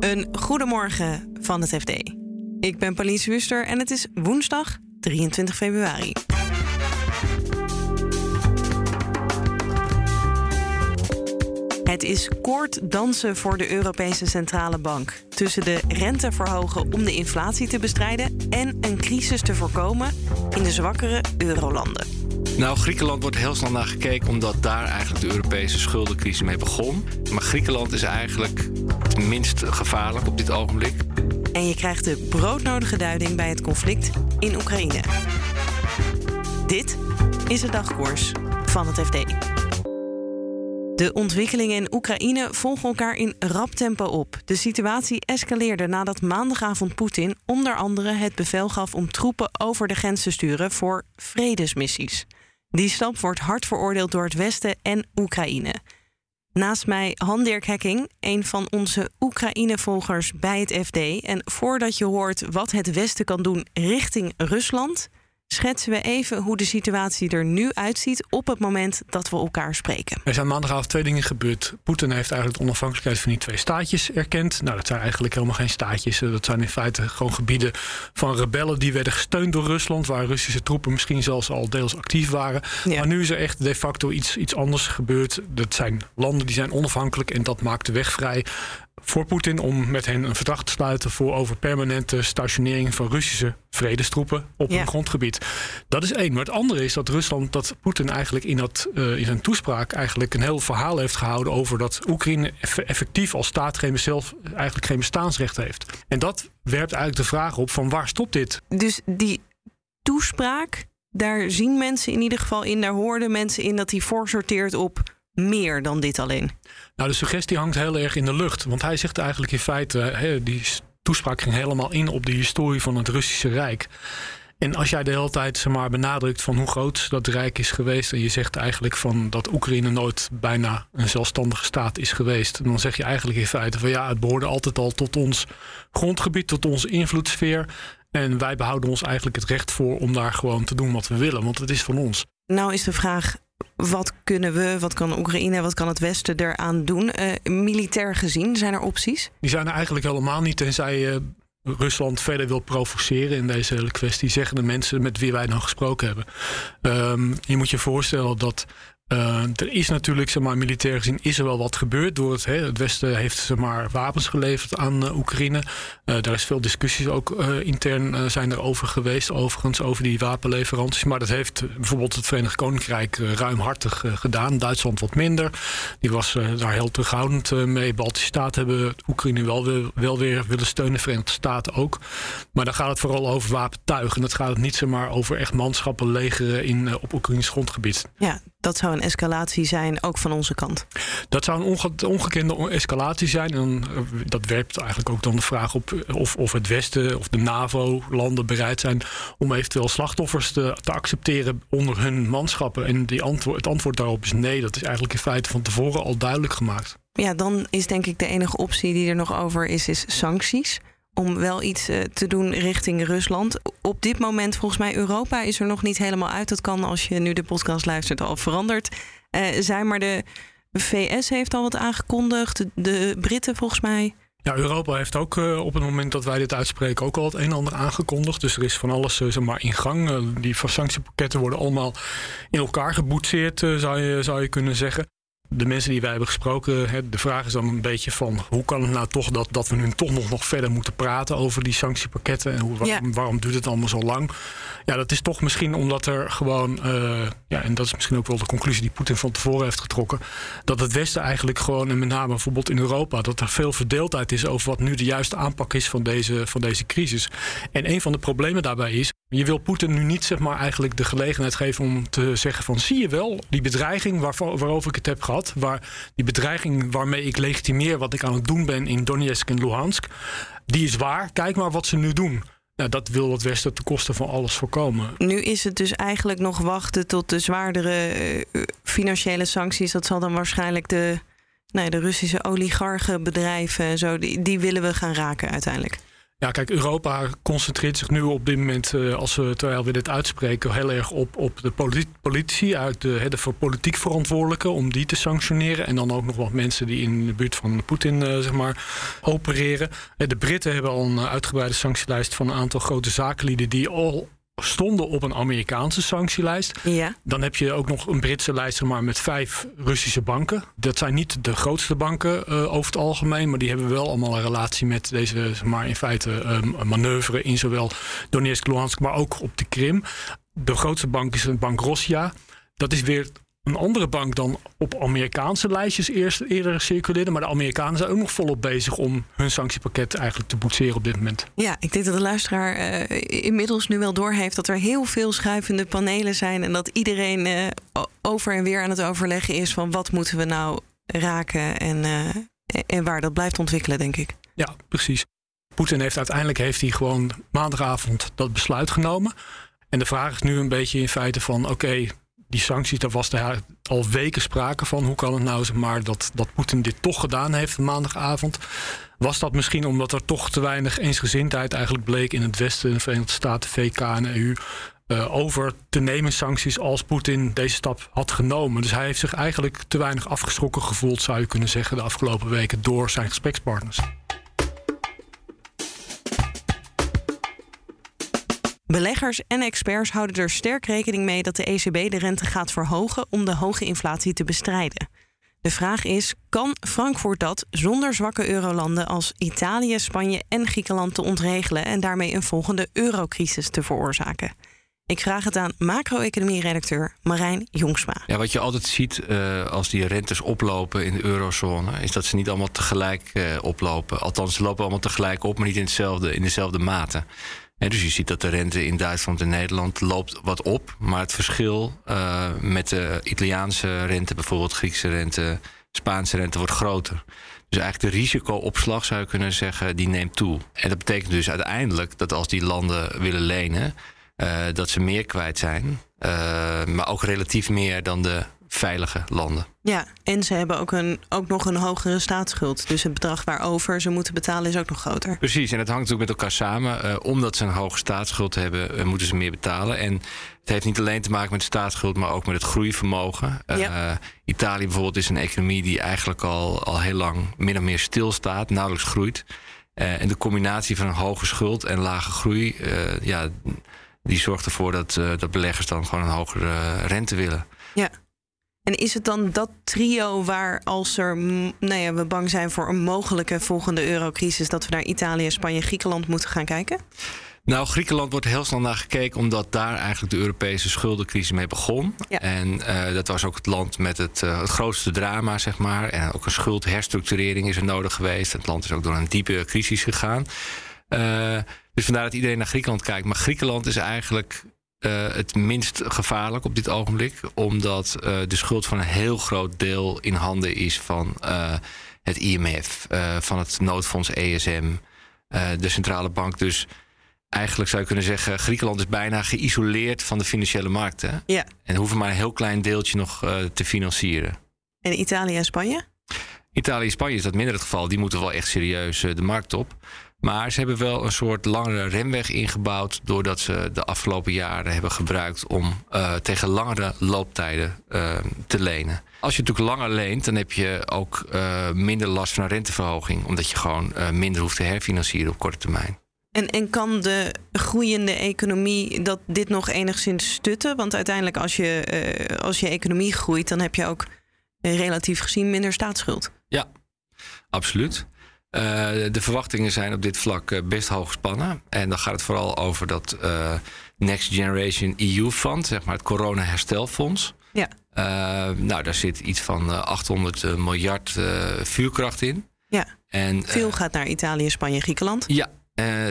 Een goedemorgen van het FD. Ik ben Pauline Wuster en het is woensdag 23 februari. Het is kort dansen voor de Europese Centrale Bank. Tussen de rente verhogen om de inflatie te bestrijden en een crisis te voorkomen in de zwakkere eurolanden. Nou, Griekenland wordt heel snel naar gekeken omdat daar eigenlijk de Europese schuldencrisis mee begon. Maar Griekenland is eigenlijk minst gevaarlijk op dit ogenblik. En je krijgt de broodnodige duiding bij het conflict in Oekraïne. Dit is de dagkoers van het FD. De ontwikkelingen in Oekraïne volgen elkaar in rap tempo op. De situatie escaleerde nadat maandagavond Poetin onder andere het bevel gaf om troepen over de grens te sturen voor vredesmissies. Die stap wordt hard veroordeeld door het Westen en Oekraïne. Naast mij Han-Dirk Hekking, een van onze Oekraïne-volgers bij het FD. En voordat je hoort wat het Westen kan doen richting Rusland, schetsen we even hoe de situatie er nu uitziet op het moment dat we elkaar spreken. Er zijn maandagavond twee dingen gebeurd. Poetin heeft eigenlijk de onafhankelijkheid van die twee staatjes erkend. Nou, dat zijn eigenlijk helemaal geen staatjes. Dat zijn in feite gewoon gebieden van rebellen die werden gesteund door Rusland, waar Russische troepen misschien zelfs al deels actief waren. Maar nu is er echt de facto iets, iets anders gebeurd. Dat zijn landen die zijn onafhankelijk en dat maakt de weg vrij voor Poetin om met hen een verdrag te sluiten voor over permanente stationering van Russische vredestroepen op hun grondgebied. Dat is één. Maar het andere is dat Rusland, dat Poetin eigenlijk in, dat, uh, in zijn toespraak eigenlijk een heel verhaal heeft gehouden over dat Oekraïne effectief als staat geen, zelf eigenlijk geen bestaansrecht heeft. En dat werpt eigenlijk de vraag op van waar stopt dit? Dus die toespraak, daar zien mensen in ieder geval in, daar hoorden mensen in dat hij voorsorteert op meer dan dit alleen? Nou, de suggestie hangt heel erg in de lucht. Want hij zegt eigenlijk in feite, hè, die toespraak ging helemaal in op de historie van het Russische Rijk. En als jij de hele tijd zeg maar, benadrukt van hoe groot dat rijk is geweest. en je zegt eigenlijk van dat Oekraïne nooit bijna een zelfstandige staat is geweest. dan zeg je eigenlijk in feite van ja, het behoorde altijd al tot ons grondgebied, tot onze invloedssfeer. En wij behouden ons eigenlijk het recht voor om daar gewoon te doen wat we willen, want het is van ons. Nou is de vraag, wat kunnen we, wat kan Oekraïne, wat kan het Westen eraan doen? Uh, militair gezien, zijn er opties? Die zijn er eigenlijk helemaal niet, tenzij uh, Rusland verder wil provoceren in deze hele kwestie, zeggen de mensen met wie wij dan gesproken hebben. Um, je moet je voorstellen dat uh, er is natuurlijk, zeg maar, militair gezien, is er wel wat gebeurd. Door het, hè, het Westen heeft zeg maar, wapens geleverd aan uh, Oekraïne. Uh, daar is veel discussies ook intern zijn er over geweest, overigens, over die wapenleveranties. Maar dat heeft bijvoorbeeld het Verenigd Koninkrijk ruimhartig gedaan. Duitsland wat minder. Die was daar heel terughoudend mee. Baltische Staten hebben Oekraïne wel weer, wel weer willen steunen, Verenigde Staten ook. Maar dan gaat het vooral over wapentuigen. En dat gaat het niet zomaar over echt manschappen legeren in, op Oekraïns grondgebied. Ja, dat zou een escalatie zijn, ook van onze kant. Dat zou een onge ongekende escalatie zijn. En eh, dat werpt eigenlijk ook dan de vraag op of, of het Westen of de NAVO-landen bereid zijn om eventueel slachtoffers te, te accepteren onder hun manschappen. En die antwoord, het antwoord daarop is nee. Dat is eigenlijk in feite van tevoren al duidelijk gemaakt. Ja, dan is denk ik de enige optie die er nog over is, is sancties om wel iets eh, te doen richting Rusland. Op dit moment, volgens mij, Europa is er nog niet helemaal uit. Dat kan als je nu de podcast luistert al veranderd uh, zijn. Maar de VS heeft al wat aangekondigd. De, Britten volgens mij. Ja, Europa heeft ook uh, op het moment dat wij dit uitspreken ook al het een en ander aangekondigd. Dus er is van alles in gang. die sanctiepakketten worden allemaal in elkaar geboetseerd, zou, je, zou je kunnen zeggen de mensen die wij hebben gesproken, de vraag is dan een beetje van hoe kan het nou toch dat, dat we nu toch nog, nog verder moeten praten over die sanctiepakketten en hoe, waarom duurt het allemaal zo lang? Ja, dat is toch misschien omdat er gewoon, uh, ja, en dat is misschien ook wel de conclusie die Poetin van tevoren heeft getrokken, dat het Westen eigenlijk gewoon, en met name bijvoorbeeld in Europa, dat er veel verdeeldheid is over wat nu de juiste aanpak is van deze, van deze crisis. En een van de problemen daarbij is, je wil Poetin nu niet zeg maar eigenlijk de gelegenheid geven om te zeggen van zie je wel, die bedreiging waarover ik het heb gehad, waar, die bedreiging waarmee ik legitimeer wat ik aan het doen ben in Donetsk en Luhansk, die is waar. Kijk maar wat ze nu doen. Nou, dat wil het Westen ten koste van alles voorkomen. Nu is het dus eigenlijk nog wachten tot de zwaardere eh, financiële sancties. Dat zal dan waarschijnlijk de, nee, de Russische oligarchenbedrijven en zo, die, die willen we gaan raken uiteindelijk. Ja, kijk, Europa concentreert zich nu op dit moment, uh, als we, terwijl we dit uitspreken, heel erg op, op de politici uit de, de politiek verantwoordelijke om die te sanctioneren. En dan ook nog wat mensen die in de buurt van Poetin uh, zeg maar, opereren. De Britten hebben al een uitgebreide sanctielijst van een aantal grote zakenlieden die al stonden op een Amerikaanse sanctielijst. Ja. Dan heb je ook nog een Britse lijst maar, met vijf Russische banken. Dat zijn niet de grootste banken uh, over het algemeen, maar die hebben wel allemaal een relatie met deze, zeg maar in feite, uh, manoeuvre in zowel Donetsk, Luhansk, maar ook op de Krim. De grootste bank is een bank Rossia. Dat is weer een andere bank dan op Amerikaanse lijstjes eerst eerder circuleerde. Maar de Amerikanen zijn ook nog volop bezig om hun sanctiepakket eigenlijk te boetseren op dit moment. Ja, ik denk dat de luisteraar uh, inmiddels nu wel doorheeft dat er heel veel schuivende panelen zijn. En dat iedereen uh, over en weer aan het overleggen is van wat moeten we nou raken en, uh, en waar dat blijft ontwikkelen, denk ik. Ja, precies. Poetin heeft uiteindelijk heeft hij gewoon maandagavond dat besluit genomen. En de vraag is nu een beetje in feite van oké, okay, die sancties, daar was er al weken sprake van. Hoe kan het nou maar dat, dat Poetin dit toch gedaan heeft maandagavond? Was dat misschien omdat er toch te weinig eensgezindheid eigenlijk bleek in het Westen, de Verenigde Staten, VK en EU, uh, over te nemen sancties als Poetin deze stap had genomen? Dus hij heeft zich eigenlijk te weinig afgeschrokken gevoeld, zou je kunnen zeggen, de afgelopen weken door zijn gesprekspartners. Beleggers en experts houden er sterk rekening mee dat de ECB de rente gaat verhogen om de hoge inflatie te bestrijden. De vraag is: kan Frankfurt dat zonder zwakke eurolanden als Italië, Spanje en Griekenland te ontregelen en daarmee een volgende eurocrisis te veroorzaken? Ik vraag het aan macro-economie-redacteur Marijn Jongsma. Ja, wat je altijd ziet uh, als die rentes oplopen in de eurozone, is dat ze niet allemaal tegelijk uh, oplopen. Althans, ze lopen allemaal tegelijk op, maar niet in, hetzelfde, in dezelfde mate. Dus je ziet dat de rente in Duitsland en Nederland loopt wat op. Maar het verschil uh, met de Italiaanse rente, bijvoorbeeld Griekse rente, Spaanse rente, wordt groter. Dus eigenlijk de risicoopslag zou je kunnen zeggen, die neemt toe. En dat betekent dus uiteindelijk dat als die landen willen lenen, uh, dat ze meer kwijt zijn. Uh, maar ook relatief meer dan de veilige landen. Ja, en ze hebben ook, een, ook nog een hogere staatsschuld. Dus het bedrag waarover ze moeten betalen is ook nog groter. Precies, en het hangt natuurlijk met elkaar samen. Uh, omdat ze een hoge staatsschuld hebben, uh, moeten ze meer betalen. En het heeft niet alleen te maken met de staatsschuld, maar ook met het groeivermogen. Uh, ja. Italië bijvoorbeeld is een economie die eigenlijk al, al heel lang min of meer stilstaat, nauwelijks groeit. en de combinatie van een hoge schuld en lage groei, ja, die zorgt ervoor dat, dat beleggers dan gewoon een hogere rente willen. Ja. En is het dan dat trio waar als er, nou ja, we bang zijn voor een mogelijke volgende eurocrisis, dat we naar Italië, Spanje, Griekenland moeten gaan kijken? Nou, Griekenland wordt heel snel naar gekeken, omdat daar eigenlijk de Europese schuldencrisis mee begon. Ja. En uh, dat was ook het land met het, uh, het, grootste drama, zeg maar. En ook een schuldherstructurering is er nodig geweest. Het land is ook door een diepe crisis gegaan. Uh, dus vandaar dat iedereen naar Griekenland kijkt. Maar Griekenland is eigenlijk uh, het minst gevaarlijk op dit ogenblik. Omdat uh, de schuld van een heel groot deel in handen is van uh, het IMF, van het noodfonds ESM, de centrale bank. Dus eigenlijk zou je kunnen zeggen, Griekenland is bijna geïsoleerd van de financiële markten. Ja. En hoeven maar een heel klein deeltje nog te financieren. En Italië en Spanje? Italië en Spanje is dat minder het geval. Die moeten wel echt serieus de markt op. Maar ze hebben wel een soort langere remweg ingebouwd. doordat ze de afgelopen jaren hebben gebruikt om uh, tegen langere looptijden uh, te lenen. Als je natuurlijk langer leent, dan heb je ook uh, minder last van een renteverhoging. omdat je gewoon minder hoeft te herfinancieren op korte termijn. En, en kan de groeiende economie dat dit nog enigszins stutten? Want uiteindelijk, als je, als je economie groeit, dan heb je ook relatief gezien minder staatsschuld. Ja, absoluut. Uh, de verwachtingen zijn op dit vlak uh, best hoog gespannen. En dan gaat het vooral over dat uh, Next Generation EU Fund, zeg maar het corona-herstelfonds. Ja. nou, daar zit iets van 800 miljard vuurkracht in. Ja. En, veel gaat naar Italië, Spanje, Griekenland. Ja,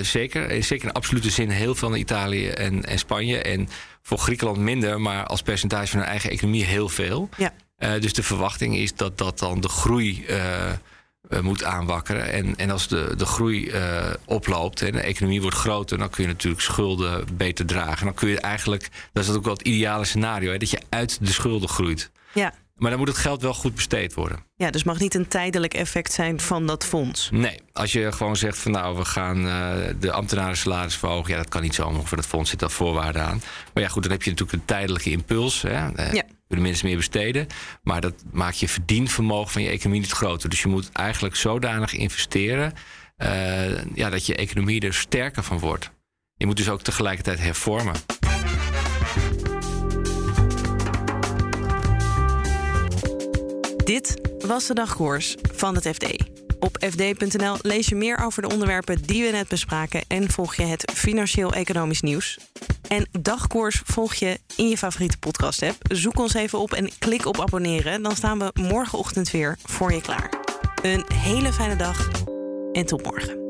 zeker. Zeker in absolute zin heel veel naar Italië en, en Spanje. En voor Griekenland minder, maar als percentage van hun eigen economie heel veel. Ja. dus de verwachting is dat dat dan de groei uh, moet aanwakkeren. En, en als de, de groei uh, oploopt en de economie wordt groter, dan kun je natuurlijk schulden beter dragen. Dan kun je eigenlijk, dat is ook wel het ideale scenario, hè, dat je uit de schulden groeit. Ja. Maar dan moet het geld wel goed besteed worden. Ja, dus mag niet een tijdelijk effect zijn van dat fonds. Nee, als je gewoon zegt van nou, we gaan uh, de ambtenaren salaris verhogen. Ja, dat kan niet zomaar voor dat fonds zit al voorwaarden aan. Maar ja, goed, dan heb je natuurlijk een tijdelijke impuls. Hè. Uh, ja. Willen mensen meer besteden. Maar dat maakt je verdienvermogen van je economie niet groter. Dus je moet eigenlijk zodanig investeren uh, ja, dat je economie er sterker van wordt. Je moet dus ook tegelijkertijd hervormen. Dit was de dagkoers van het FD. Op fd.nl lees je meer over de onderwerpen die we net bespraken en volg je het financieel-economisch nieuws. En dagkoers volg je in je favoriete podcast-app. Zoek ons even op en klik op abonneren. Dan staan we morgenochtend weer voor je klaar. Een hele fijne dag en tot morgen.